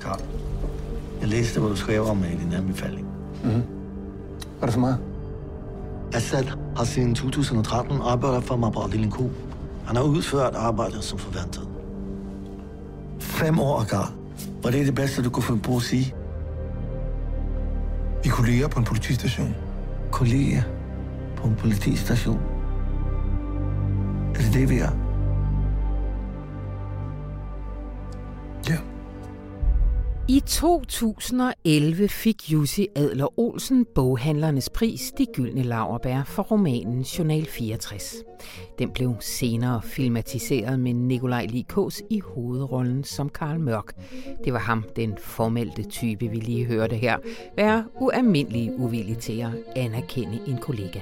Karl, jeg læste, hvad du skrev om i din anbefaling. Mm. Hvad er det for mig? Assad har siden 2013 arbejdet for mig på afdeling Q. Han har udført arbejdet som forventet. Fem år, Karl. Var det det bedste, du kunne finde på at sige? Vi er kolleger på en politistation. Kollega på en politistation. Er det det, vi er? Ja. I 2011 fik Jussi Adler Olsen boghandlernes pris De Gyldne Lauerbær for romanen Journal 64. Den blev senere filmatiseret med Nikolaj Likås i hovedrollen som Karl Mørk. Det var ham, den formelte type, vi lige hørte her, være ualmindelig uvillig til at anerkende en kollega.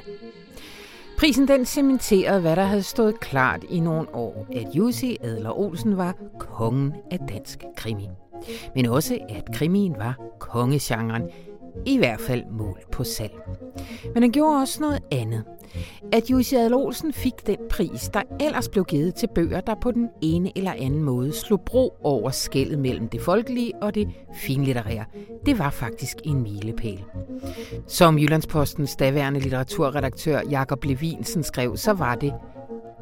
Prisen den cementerede, hvad der havde stået klart i nogle år, at Jussi Adler Olsen var kongen af dansk krimi. Men også, at krimien var kongegenren, i hvert fald mål på salg. Men han gjorde også noget andet. At Jussi Adler Olsen fik den pris, der ellers blev givet til bøger, der på den ene eller anden måde slog bro over skældet mellem det folkelige og det finlitterære, det var faktisk en milepæl. Som Jyllandspostens daværende litteraturredaktør Jakob Levinsen skrev, så var det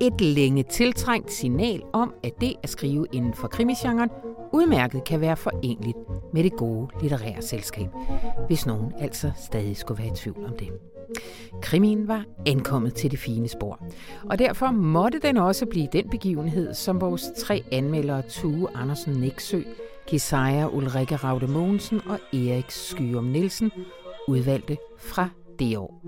et længe tiltrængt signal om, at det at skrive inden for krimisgenren udmærket kan være forenligt med det gode litterære selskab, hvis nogen altså stadig skulle være i tvivl om det. Krimin var ankommet til det fine spor, og derfor måtte den også blive den begivenhed, som vores tre anmeldere Tue Andersen Næksø, Kisaja Ulrike Raude Mogensen og Erik Skyum Nielsen udvalgte fra det år.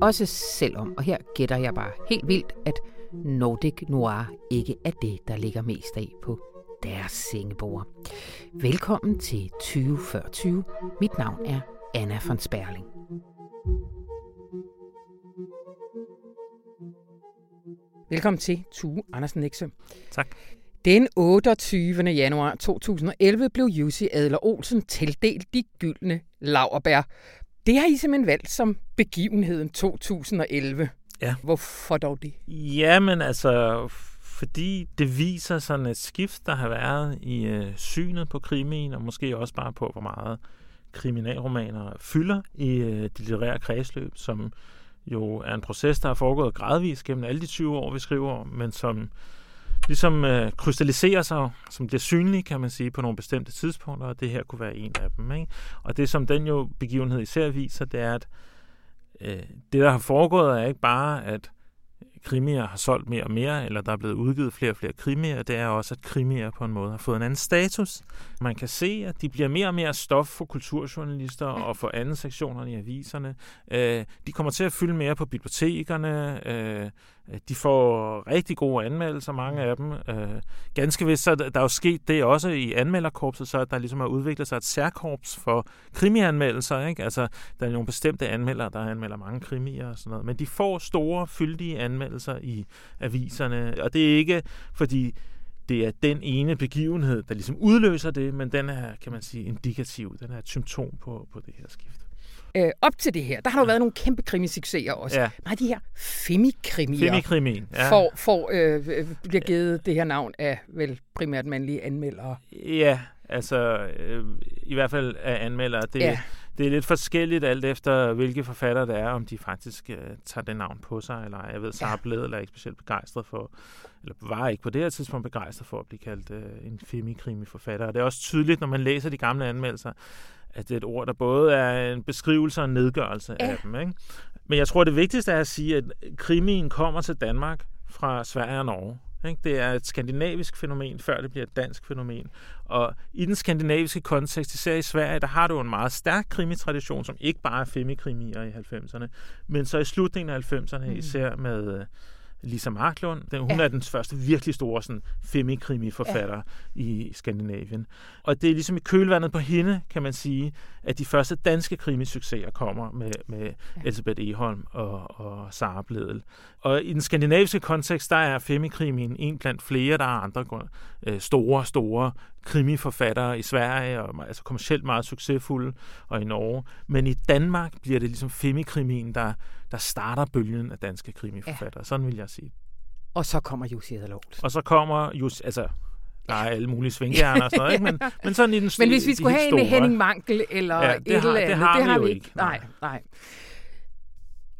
Også selvom, og her gætter jeg bare helt vildt, at Nordic Noir ikke er det, der ligger mest af på deres sengebord. Velkommen til 2040. Mit navn er Anna von Sperling. Velkommen til Tue Andersen Nexø. Tak. Den 28. januar 2011 blev Jussi Adler Olsen tildelt de gyldne laverbær. Det har I simpelthen valgt som begivenheden 2011. Ja. Hvorfor dog det? Jamen altså, fordi det viser sådan et skift, der har været i øh, synet på krimien, og måske også bare på, hvor meget kriminalromaner fylder i øh, det litterære kredsløb, som jo er en proces, der har foregået gradvist gennem alle de 20 år, vi skriver om, men som ligesom øh, krystalliserer sig, som bliver synlig, kan man sige, på nogle bestemte tidspunkter, og det her kunne være en af dem. Ikke? Og det, som den jo begivenhed især viser, det er, at øh, det, der har foregået, er ikke bare, at krimier har solgt mere og mere, eller der er blevet udgivet flere og flere krimier, det er også, at krimier på en måde har fået en anden status. Man kan se, at de bliver mere og mere stof for kulturjournalister og for anden sektionerne i aviserne. Øh, de kommer til at fylde mere på bibliotekerne. Øh, Øh, de får rigtig gode anmeldelser, mange af dem. Øh, ganske vist, så der er jo sket det også i anmelderkorpset, så der ligesom har udviklet sig et særkorps for krimianmeldelser. Ikke? Altså, der er nogle bestemte anmeldere, der anmelder mange krimier og sådan noget. Men de får store, fyldige anmeldelser i aviserne, og det er ikke fordi det er den ene begivenhed, der ligesom udløser det, men den er, kan man sige, indikativ. Den er et symptom på, på det her skift. Øh, op til det her, der har der jo været nogle kæmpe krimissucceser også. Ja. Nej, de her femikrimier Femikrimien, ja. får, får, øh, bliver givet det her navn af vel primært mandlige anmeldere. Ja, altså øh, i hvert fald af anmeldere. Det, Ja. det er lidt forskelligt alt efter, hvilke forfatter det er, om de faktisk øh, tager det navn på sig, eller jeg ved, Sara Bled er ikke specielt begejstret for, eller var ikke på det her tidspunkt begejstret for at blive kaldt øh, en femikrimi-forfatter. Og det er også tydeligt, når man læser de gamle anmeldelser, at det er et ord, der både er en beskrivelse og en nedgørelse Ja. af dem. Ikke? Men jeg tror, det vigtigste er at sige, at krimien kommer til Danmark fra Sverige og Norge. Ikke? Det er et skandinavisk fænomen, før det bliver et dansk fænomen. Og i den skandinaviske kontekst, især i Sverige, der har du en meget stærk krimitradition, som ikke bare er femikrimier i 90'erne, men så i slutningen af 90'erne, især med Lisa Marklund. Den, hun Ja. er den første virkelig store sådan, femikrimi-forfatter ja. i Skandinavien. Og det er ligesom i kølvandet på hende, kan man sige, at de første danske krimisucceser kommer med, med ja. Elisabeth Eholm og, og Sara Bledel. Og i den skandinaviske kontekst, der er femikrimien en blandt flere, der er andre øh, store, store krimiforfattere i Sverige, og altså kommercielt meget succesfulde, og i Norge. Men i Danmark bliver det ligesom femikrimien, der, der starter bølgen af danske krimiforfattere. Ja. Sådan vil jeg sige. Og så kommer Jussi Adler Olsen. Og så kommer just, altså, der er alle mulige svinghjerner og sådan noget, ikke? Men, men sådan i den Men hvis vi de skulle helt have en store, Henning Mankel eller Ja, et det har- eller det andet, har det vi har jo vi ikke. ikke. Nej, nej.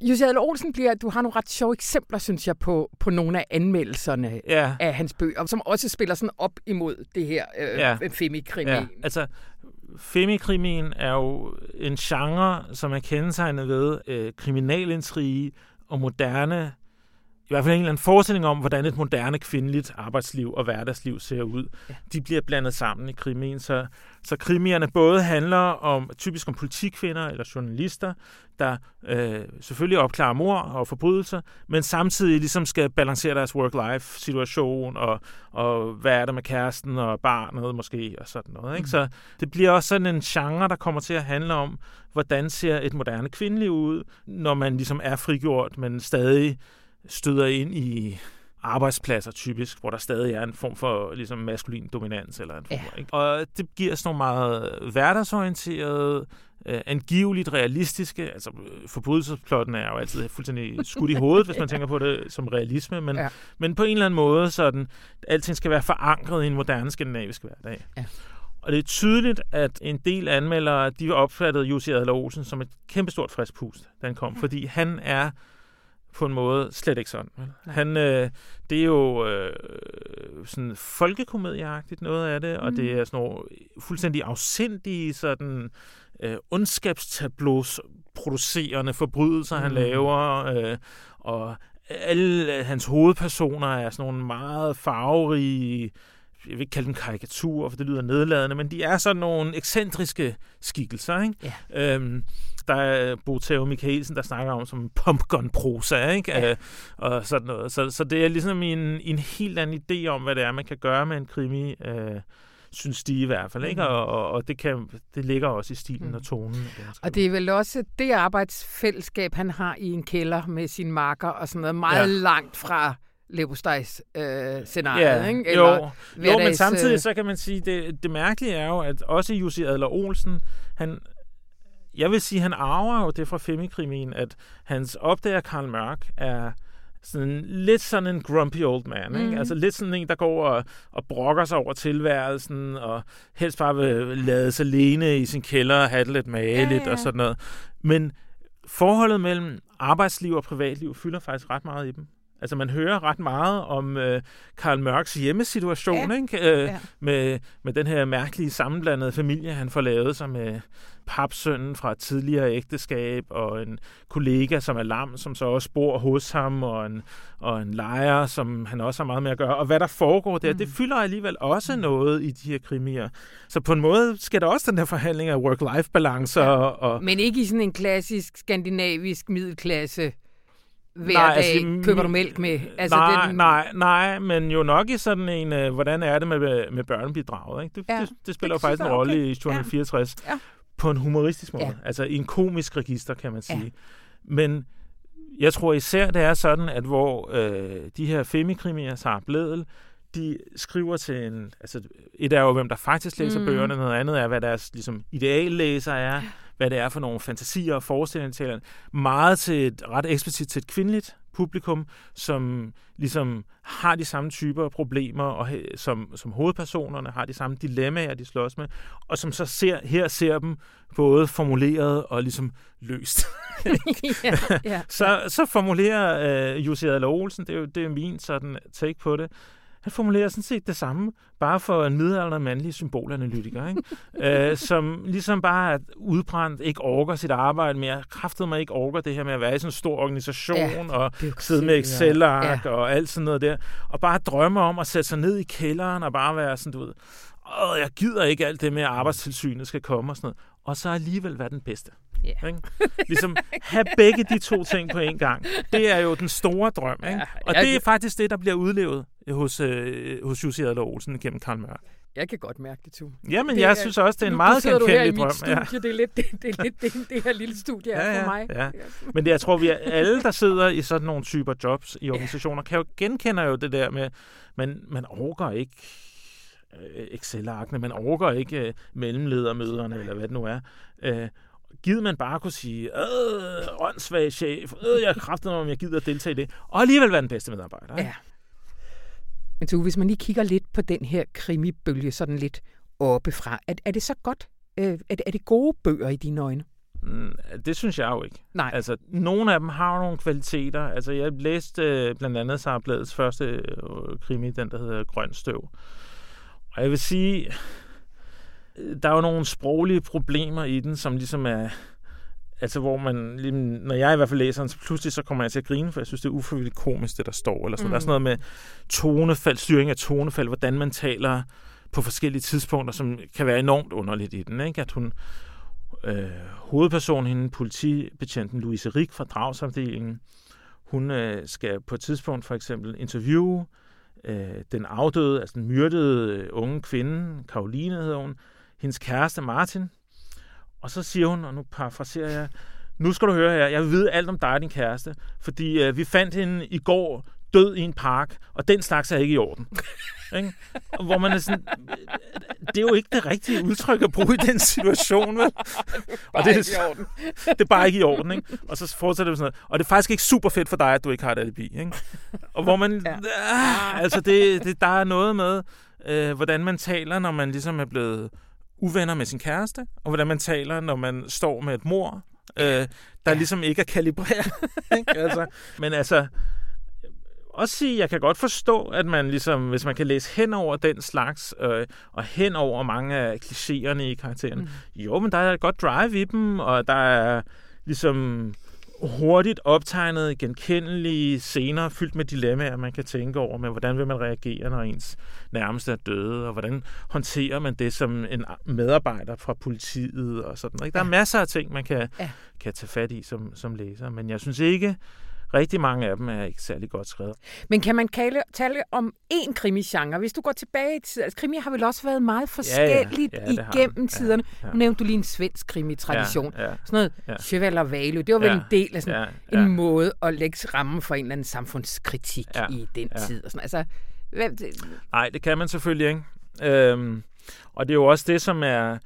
Jussi Olsen bliver, du har nogle ret sjove eksempler, synes jeg, på, på nogle af anmeldelserne Ja, af hans bøger, som også spiller sådan op imod det her øh, Ja. ja. femikrimi. Ja, altså femikrimien er jo en genre, som er kendetegnet ved øh, kriminalintrige og moderne, i hvert fald en eller anden forestilling om, hvordan et moderne kvindeligt arbejdsliv og hverdagsliv ser ud. Ja. De bliver blandet sammen i krimien, så, så krimierne både handler om typisk om politikvinder eller journalister, der øh, selvfølgelig opklarer mor og forbrydelser, men samtidig ligesom skal balancere deres work-life-situation, og, og hvad er der med kæresten og barnet måske, og sådan noget. Ikke? Mm. Så det bliver også sådan en genre, der kommer til at handle om, hvordan ser et moderne kvindeliv ud, når man ligesom er frigjort, men stadig støder ind i arbejdspladser typisk, hvor der stadig er en form for ligesom maskulin dominans eller en form, Ja. ikke? Og det giver sådan nogle meget hverdagsorienterede, øh, angiveligt realistiske, altså forbrydelsesplotten er jo altid fuldstændig skudt i hovedet, hvis man tænker på det som realisme, men, Ja. ja. men på en eller anden måde, sådan, alting skal være forankret i en moderne skandinavisk hverdag. Ja. Og det er tydeligt, at en del anmeldere, de opfattede Jussi Adler Olsen som et kæmpestort frisk pust, da han kom, fordi han er på en måde slet ikke sådan. Han, øh, det er jo øh, sådan folkekomedieagtigt noget af det, og Mm. det er sådan nogle fuldstændig afsindige sådan øh, ondskabstableaus producerende forbrydelser, han Mm. laver, øh, og alle hans hovedpersoner er sådan nogle meget farverige jeg vil ikke kalde dem karikaturer, for det lyder nedladende, men de er sådan nogle ekscentriske skikkelser. Ikke? Ja. Øhm, der er Bo Theo Michaelsen, der snakker om som pumpgun-prosa, ikke? Ja. Øh, og sådan noget. Så, så det er ligesom en, en helt anden idé om, hvad det er, man kan gøre med en krimi, øh, synes de i hvert fald. Ikke? Mhm. Og, og, og det, kan, det ligger også i stilen Mhm. og tonen. det, han Og skriver. det er vel også det arbejdsfællesskab, han har i en kælder med sin marker og sådan noget, meget ja. langt fra Levostejs øh, scenariet, Ja, ikke? jo, jo, men samtidig øh, så kan man sige, det, det mærkelige er jo, at også Jussi Adler Olsen, han, jeg vil sige, han arver jo det fra Femikrimien, at hans opdager Karl Mørk er sådan lidt sådan en grumpy old man, ikke? Mhm. Altså lidt sådan en, der går og, og brokker sig over tilværelsen, og helst bare vil lade sig alene i sin kælder og have det lidt mageligt Ja, ja. og sådan noget. Men forholdet mellem arbejdsliv og privatliv fylder faktisk ret meget i dem. Altså man hører ret meget om øh, Karl Mørks hjemmesituation, Ja. ikke? Øh, Ja. med, med den her mærkelige sammenblandede familie, han får lavet sig med papsønnen fra et tidligere ægteskab, og en kollega, som er lam, som så også bor hos ham, og en, og en lejer, som han også har meget med at gøre. Og hvad der foregår der, Mm. det fylder alligevel også noget i de her krimier. Så på en måde sker der også den der forhandling af work-life-balance. Ja. Og, og, Men ikke i sådan en klassisk skandinavisk middelklasse hver Nej, altså, dag i- køber du mælk med. Altså, nej, den, nej, nej, men jo nok i sådan en, øh, hvordan er det med, med børnebidraget? Ikke? Det, Ja, det, det spiller det jo faktisk en rolle okay. i Journal Ja. 64. Ja. På en humoristisk måde. Ja. Altså i en komisk register, kan man Ja. sige. Men jeg tror især, det er sådan, at hvor øh, de her femikrimier, Sara Bledel, de skriver til en... Altså, et er jo, hvem der faktisk læser Mm. bøgerne, noget andet er, hvad deres ligesom, ideallæser er, hvad det er for nogle fantasier og forestillinger til hinanden. Meget til et, ret eksplicit til et kvindeligt publikum, som ligesom har de samme typer af problemer, og som, som hovedpersonerne har de samme dilemmaer, de slås med, og som så ser, her ser dem både formuleret og ligesom løst. ja, ja. Så, så formulerer øh, Jussi Adler Olsen, det er jo det er min sådan take på det, han formulerer sådan set det samme, bare for en middelalderen mandlig symbolanalytiker, ikke? øh, som ligesom bare er udbrændt, ikke orker sit arbejde mere, kraftede mig ikke orker det her med at være i sådan en stor organisation, Ja, og sidde med Excel-ark ja. og alt sådan noget der, og bare drømme om at sætte sig ned i kælderen og bare være sådan, du ved, Åh, jeg gider ikke alt det med, at arbejdstilsynet skal komme og sådan noget. Og så alligevel være den bedste. Ja. Ikke? Ligesom have begge de to ting på en gang. Det er jo den store drøm. Ikke? Og det er faktisk det, der bliver udlevet hos, øh, hos Jussi Adler Olsen gennem Karl Mørk. Jeg kan godt mærke det, tu. Jamen, Det jeg er- synes også, det er en Nu meget sidder du her i genkendelig mit drøm. Ja. studie, det er lidt det, det, er lidt det, det her lille studie er Ja, ja, for mig. ja. Men det, jeg tror, vi er alle, der sidder i sådan nogle typer jobs i organisationer, kan jo genkende jo det der med, man, man overgår ikke øh, Excel-arkene, man overgår ikke øh, mellemledermøderne, eller hvad det nu er. Øh, gider man bare kunne sige, øh, åndssvag chef, øh, jeg er kraftet om, jeg gider at deltage i det, og alligevel være den bedste medarbejder. Ikke? Ja. Men så hvis man lige kigger lidt på den her krimibølge, sådan lidt oppefra, er, er det så godt? Øh, er, det, er det gode bøger i dine øjne? Mm, Det synes jeg jo ikke. Nej. Altså, nogle af dem har jo nogle kvaliteter. Altså, jeg læste øh, blandt andet Sara Bladets første øh, krimi, den der hedder Grøn Støv. Og jeg vil sige, der er jo nogle sproglige problemer i den, som ligesom er... Altså, hvor man, lige- når jeg i hvert fald læser den, så pludselig så kommer jeg til at grine, for jeg synes, det er ufrivilligt komisk, det der står. Eller sådan. Mm. Der er sådan noget med tonefald, styring af tonefald, hvordan man taler på forskellige tidspunkter, som kan være enormt underligt i den. Ikke? At hun, øh, hovedpersonen, hende, politibetjenten Louise Rik fra dragsafdelingen, hun øh, skal på et tidspunkt for eksempel interviewe øh, den afdøde, altså den myrdede øh, unge kvinde, Karoline hedder hun, hendes kæreste Martin. Og så siger hun, og nu parafraserer jeg, nu skal du høre her, jeg vil vide alt om dig og din kæreste, fordi øh, vi fandt hende i går død i en park, og den slags er ikke i orden. Ikke? Hvor man er sådan, det er jo ikke det rigtige udtryk at bruge i den situation, vel? Og det, er, det er bare ikke i orden, ikke? Og så fortsætter det sådan noget. Og det er faktisk ikke super fedt for dig, at du ikke har et alibi, ikke? Og hvor man... Ja. Ah, altså, det, det, der er noget med, øh, hvordan man taler, når man ligesom er blevet uvenner med sin kæreste, og hvordan man taler, når man står med et mor, øh, der ja. ligesom ikke er kalibreret. ikke? altså, men altså, også sige, jeg kan godt forstå, at man ligesom, hvis man kan læse hen over den slags, øh, og hen over mange af klichéerne i karakteren, mm. jo, men der er et godt drive i dem, og der er ligesom hurtigt optegnet, genkendelige scener, fyldt med dilemmaer, man kan tænke over, med hvordan vil man reagere, når ens nærmeste er døde, og hvordan håndterer man det som en medarbejder fra politiet, og sådan. Ikke? Der er Ja. masser af ting, man kan, Ja. kan tage fat i som, som læser, men jeg synes ikke, rigtig mange af dem er ikke særlig godt skrevet. Men kan man kalde, tale om én krimigenre? Hvis du går tilbage i tid, altså krimi har vel også været meget forskelligt Ja, det har igennem. Ja, tiderne. ja. Nu nævnte du lige en svensk krimitradition. Ja, ja. Sådan noget Ja. Cheval og Valø, det var vel Ja, en del af sådan ja, en ja. måde at lægge rammen for en eller anden samfundskritik Ja, i den ja. tid. Og sådan. Altså, hvad, det, Nej, det kan man selvfølgelig ikke. Øhm, og det er jo også det, som er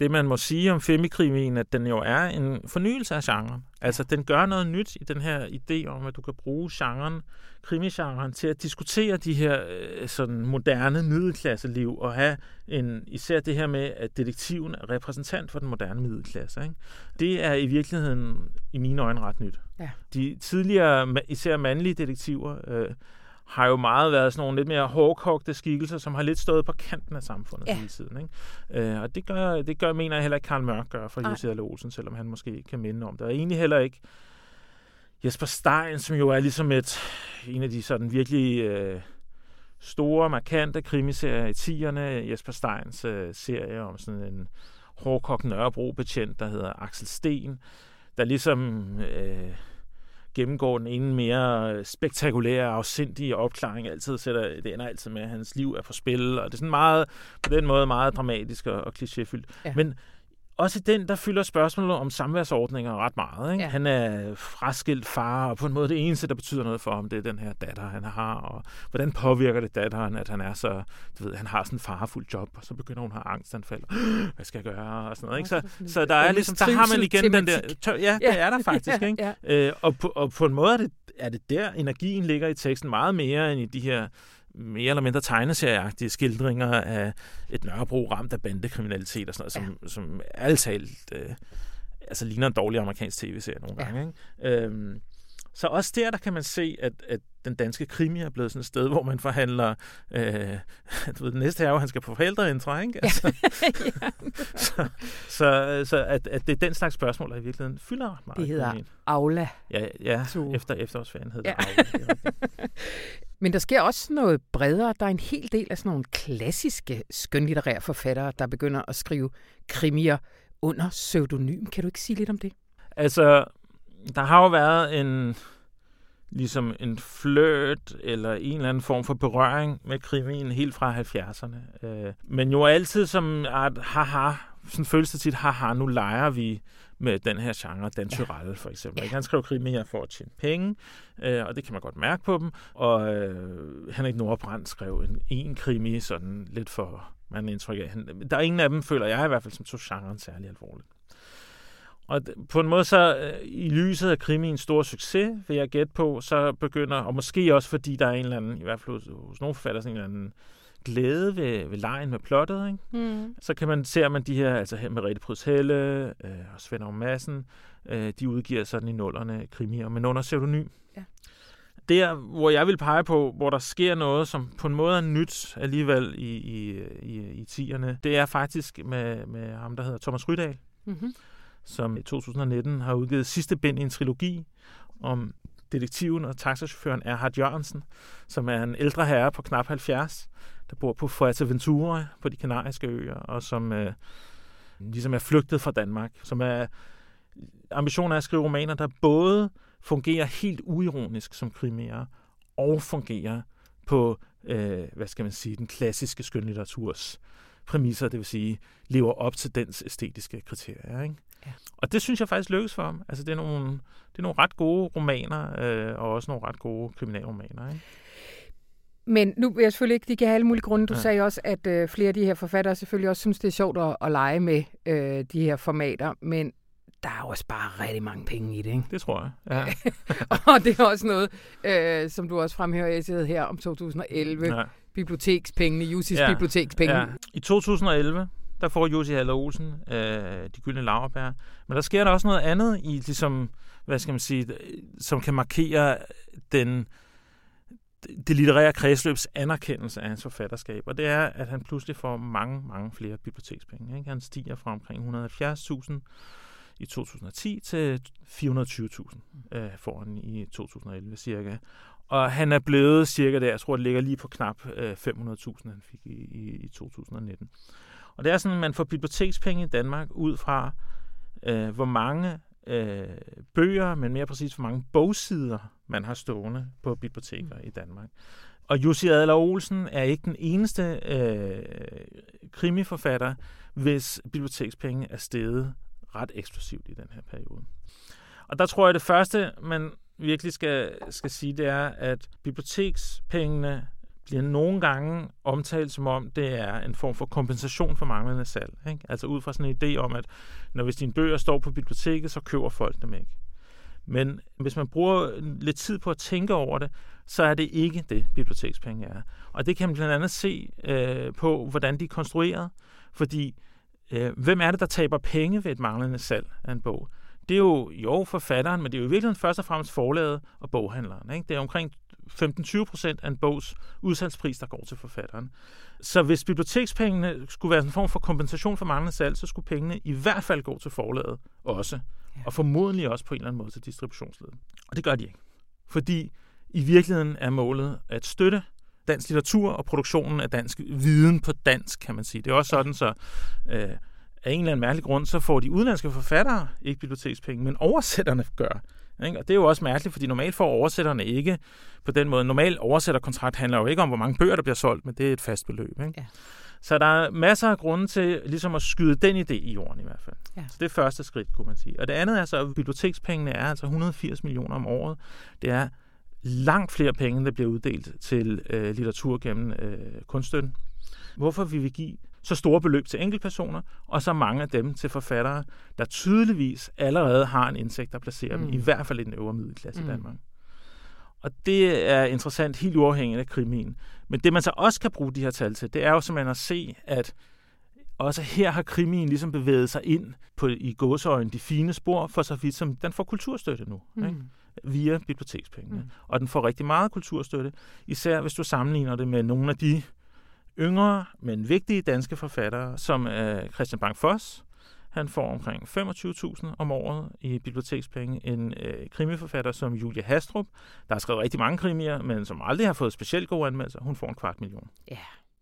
det, man må sige om femikrimien, at den jo er en fornyelse af genren. Altså, den gør noget nyt i den her idé om, at du kan bruge genren, krimigenren, til at diskutere de her øh, sådan moderne middelklasseliv, og have en, især det her med, at detektiven er repræsentant for den moderne middelklasse. Ikke? Det er i virkeligheden, i mine øjne, ret nyt. Ja. De tidligere, især mandlige detektiver, øh, har jo meget været sådan nogle lidt mere hårdkogte skikkelser, som har lidt stået på kanten af samfundet Ja. hele tiden. Ikke? Øh, og det gør, det gør, mener jeg heller ikke Karl Mørk gør for. Jussi Adler Olsen, selvom han måske kan minde om det. Og egentlig heller ikke Jesper Stein, som jo er ligesom et, en af de sådan virkelig øh, store, markante krimiserier i 10'erne. Jesper Steins øh, serie om sådan en hårdkogt Nørrebro-betjent, der hedder Axel Sten, der ligesom øh, gennemgår den ene mere spektakulære, afsindige opklaring. Altid sætter, det ender altid med, at hans liv er på spil, og det er sådan meget, på den måde meget dramatisk og, og klichéfyldt. Ja. Men også den, der fylder spørgsmålet om samværsordninger ret meget. Ikke? Ja. Han er fraskilt far, og på en måde det eneste, der betyder noget for ham, det er den her datter, han har. Og hvordan påvirker det datteren, at han er så, du ved, han har sådan en farfuld job, og så begynder hun at have angstanfald. Hvad skal jeg gøre? Og sådan noget, ikke? Så, så der er ligesom, der har man igen den der... Tør, ja, det er der faktisk, ikke? Øh, og, på, og på en måde er det, er det der, energien ligger i teksten meget mere end i de her mere eller mindre tegneserieagtige skildringer af et Nørrebro ramt af bandekriminalitet og sådan noget, som, som ærligt talt øh, altså ligner en dårlig amerikansk tv-serie nogle Ja. gange. Ikke? Øhm, så også der, der kan man se, at, at den danske krimi er blevet sådan et sted, hvor man forhandler, øh, du ved, det næste er jo, at han skal på forældreintra, ikke? Altså, så så, så at, at det er den slags spørgsmål, der i virkeligheden fylder ret meget. Det hedder. Aula. Ja, ja efter efterårsferien hedder Ja. det. Aula. Men der sker også noget bredere. Der er en hel del af sådan nogle klassiske skønlitterære forfattere, der begynder at skrive krimier under pseudonym. Kan du ikke sige lidt om det? Altså, der har jo været en ligesom en fløt eller en eller anden form for berøring med krimien helt fra 70'erne. Øh, men jo altid som art haha, sådan føles det tit, haha, nu leger vi med den her genre, Dan Tyrell for eksempel. Ikke? Han skrev krimier for at tjene penge, øh, og det kan man godt mærke på dem. Og øh, Henrik Nordbrandt skrev en, en krimi sådan lidt for, man indtryk af. Han, der er ingen af dem, føler jeg i hvert fald, som tog genren særlig alvorligt. Og på en måde så, øh, i lyset af krimiens store succes, vil jeg gætte på, så begynder, og måske også fordi der er en eller anden, i hvert fald hos, hos nogle forfatter, sådan en eller anden glæde ved, ved lejen med plottet, ikke? Mm. så kan man se, at man de her, altså her med Rette Pryds Helle øh, og Svend Madsen, øh, de udgiver sådan i nullerne krimier, men under pseudonym. Ja. Der, hvor jeg vil pege på, hvor der sker noget, som på en måde er nyt alligevel i, i, i, i tierne, det er faktisk med, med ham, der hedder Thomas Rydahl, Mm-hmm. som i 2019 har udgivet sidste bind i en trilogi om detektiven og taxachaufføren Erhard Jørgensen, som er en ældre herre på knap 70, der bor på Fuerteventura på de kanariske øer, og som øh, ligesom er flygtet fra Danmark. Som er ambitionen er at skrive romaner, der både fungerer helt uironisk som krimier, og fungerer på, øh, hvad skal man sige, den klassiske skønlitteraturs præmisser, det vil sige, lever op til dens æstetiske kriterier. Ikke? Ja. Og det synes jeg faktisk lykkes for ham. Altså, det er nogle, det er nogle ret gode romaner, øh, og også nogle ret gode kriminalromaner. Ikke? Men nu vil jeg selvfølgelig ikke, de kan have alle mulige grunde. Du Ja. sagde også, at øh, flere af de her forfattere selvfølgelig også synes, det er sjovt at, at lege med øh, de her formater, men der er jo også bare rigtig mange penge i det, ikke? Det tror jeg. Ja. Og det er også noget, øh, som du også fremhæver i her om 2011. Ja. Bibliotekspengene, Jussis Ja. bibliotekspenge. Ja. I 2011, der får Jussi Haller Olsen øh, de gyldne laverbær. Men der sker der også noget andet i, ligesom, hvad skal man sige, som kan markere den, det litterære kredsløbs anerkendelse af hans forfatterskab. Og det er, at han pludselig får mange, mange flere bibliotekspenge. Ikke? Han stiger fra omkring 170.000 i 2010 til 420.000 øh, får han i 2011 cirka. Og han er blevet cirka der, jeg tror, det ligger lige på knap øh, 500.000, han fik i, i, i 2019. Og det er sådan, at man får bibliotekspenge i Danmark ud fra, øh, hvor mange øh, bøger, men mere præcis, hvor mange bogsider, man har stående på biblioteker mm. i Danmark. Og Jussi Adler Olsen er ikke den eneste øh, krimiforfatter, hvis bibliotekspenge er steget ret eksplosivt i den her periode. Og der tror jeg, det første, man virkelig skal, skal sige, det er, at bibliotekspengene bliver nogle gange omtalt som om, det er en form for kompensation for manglende salg. Ikke? Altså ud fra sådan en idé om, at når hvis dine bøger står på biblioteket, så køber folk dem ikke. Men hvis man bruger lidt tid på at tænke over det, så er det ikke det, bibliotekspenge er. Og det kan man blandt andet se øh, på, hvordan de er konstrueret. Fordi øh, hvem er det, der taber penge ved et manglende salg af en bog? Det er jo, jo forfatteren, men det er jo i virkeligheden først og fremmest forlaget og boghandleren. Ikke? Det er omkring 15-20 procent af en bogs udsalgspris, der går til forfatteren. Så hvis bibliotekspengene skulle være en form for kompensation for manglende salg, så skulle pengene i hvert fald gå til forlaget også. Ja. Og formodentlig også på en eller anden måde til distributionsledet. Og det gør de ikke. Fordi i virkeligheden er målet at støtte dansk litteratur og produktionen af dansk viden på dansk, kan man sige. Det er også sådan, så øh, af en eller anden mærkelig grund, så får de udenlandske forfattere ikke bibliotekspenge, men oversætterne gør. Ikke? Og det er jo også mærkeligt, fordi normalt får oversætterne ikke på den måde. Normal oversætterkontrakt handler jo ikke om, hvor mange bøger, der bliver solgt, men det er et fast beløb. Ikke? Ja. Så der er masser af grunde til ligesom at skyde den idé i jorden i hvert fald. Ja. Så det er første skridt, kunne man sige. Og det andet er så, at bibliotekspengene er altså 180 millioner om året. Det er langt flere penge, der bliver uddelt til øh, litteratur gennem øh, kunststøtten. Hvorfor vi vil give så store beløb til enkeltpersoner, og så mange af dem til forfattere, der tydeligvis allerede har en indsigt, der placerer mm. dem, i hvert fald i den øvre middelklasse mm. i Danmark. Og det er interessant helt uafhængigt af krimien. Men det man så også kan bruge de her tal til, det er jo simpelthen at se, at også her har krimien ligesom bevæget sig ind på i gåseøjne de fine spor, for så vidt som den får kulturstøtte nu. Mm. Ikke? via bibliotekspengene. Mm. Og den får rigtig meget kulturstøtte, især hvis du sammenligner det med nogle af de yngre, men vigtige danske forfattere, som øh, Christian Bang Foss. Han får omkring 25.000 om året i bibliotekspenge. En øh, krimiforfatter som Julia Hastrup, der har skrevet rigtig mange krimier, men som aldrig har fået specielt gode anmeldelser, hun får en kvart million. Ja.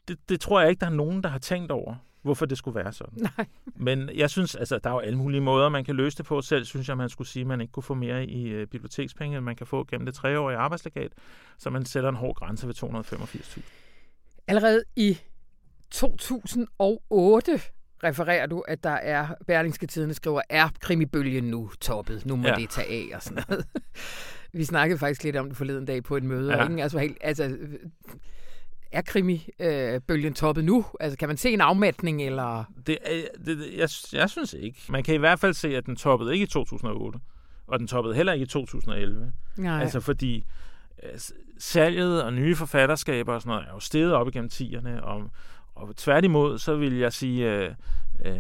Det, det tror jeg ikke, der er nogen, der har tænkt over, hvorfor det skulle være sådan. Nej. Men jeg synes, altså, der er jo alle mulige måder, man kan løse det på. Selv synes jeg, man skulle sige, at man ikke kunne få mere i øh, bibliotekspenge, end man kan få gennem det treårige arbejdslegat, så man sætter en hård grænse ved 285.000. Allerede i 2008 refererer du, at der er, Berlingske Tidene skriver, er krimibølgen nu toppet? Nu må Ja. det tage af og sådan noget. Vi snakkede faktisk lidt om det forleden dag på et møde. Ja. Ja. Ikke? Altså, helt, altså, er krimi-bølgen toppet nu? Altså, kan man se en afmatning, eller... Det, det, det, jeg, jeg synes ikke. Man kan i hvert fald se, at den toppede ikke i 2008, og den toppede heller ikke i 2011. Nej. Altså, fordi Øh, salget og nye forfatterskaber og sådan noget er jo steget op igennem tierne, og, og tværtimod, så vil jeg sige, øh, øh,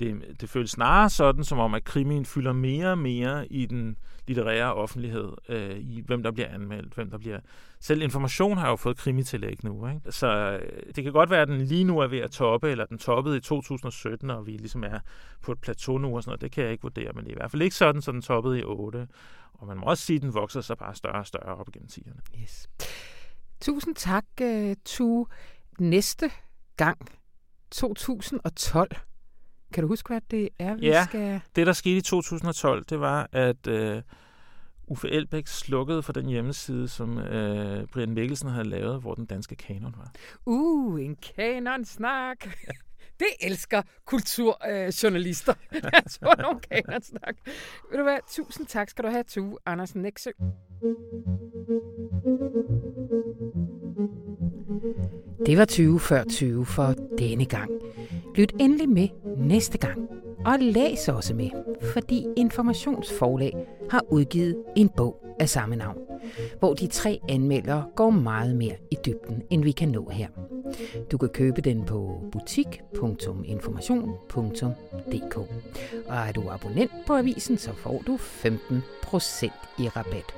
det, det føles snarere sådan, som om, at krimien fylder mere og mere i den litterære offentlighed, øh, i hvem der bliver anmeldt, hvem der bliver... Selv information har jo fået krimitillæg nu, ikke? Så øh, det kan godt være, at den lige nu er ved at toppe, eller den toppede i 2017, og vi ligesom er på et plateau nu og sådan noget. Det kan jeg ikke vurdere, men det er i hvert fald ikke sådan, så den toppede i 8. Og man må også sige, at den vokser sig bare større og større op igennem tiderne. Yes. Tusind tak, uh. Næste gang, 2012. Kan du huske, hvad det er, vi Ja. skal... Det, der skete i 2012, det var, at øh, Uffe Elbæk slukkede for den hjemmeside, som øh, Brian Mikkelsen havde lavet, hvor den danske kanon var. Uh, en kanonsnak. Det elsker kulturjournalister. Øh, jeg tror, nogle kanonsnak. Ved du hvad, tusind tak skal du have, Tu Andersen Nexø. Det var 20 før 20 for denne gang. Lyt endelig med næste gang. Og læs også med, fordi Informationsforlag har udgivet en bog af samme navn, hvor de tre anmeldere går meget mere i dybden, end vi kan nå her. Du kan købe den på butik.information.dk. Og er du abonnent på avisen, så får du 15% i rabat.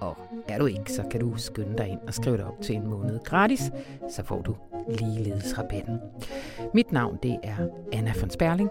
Og er du ikke, så kan du skynde dig ind og skrive dig op til en måned gratis, så får du ligeledes rabatten. Mit navn det er Anna von Sperling.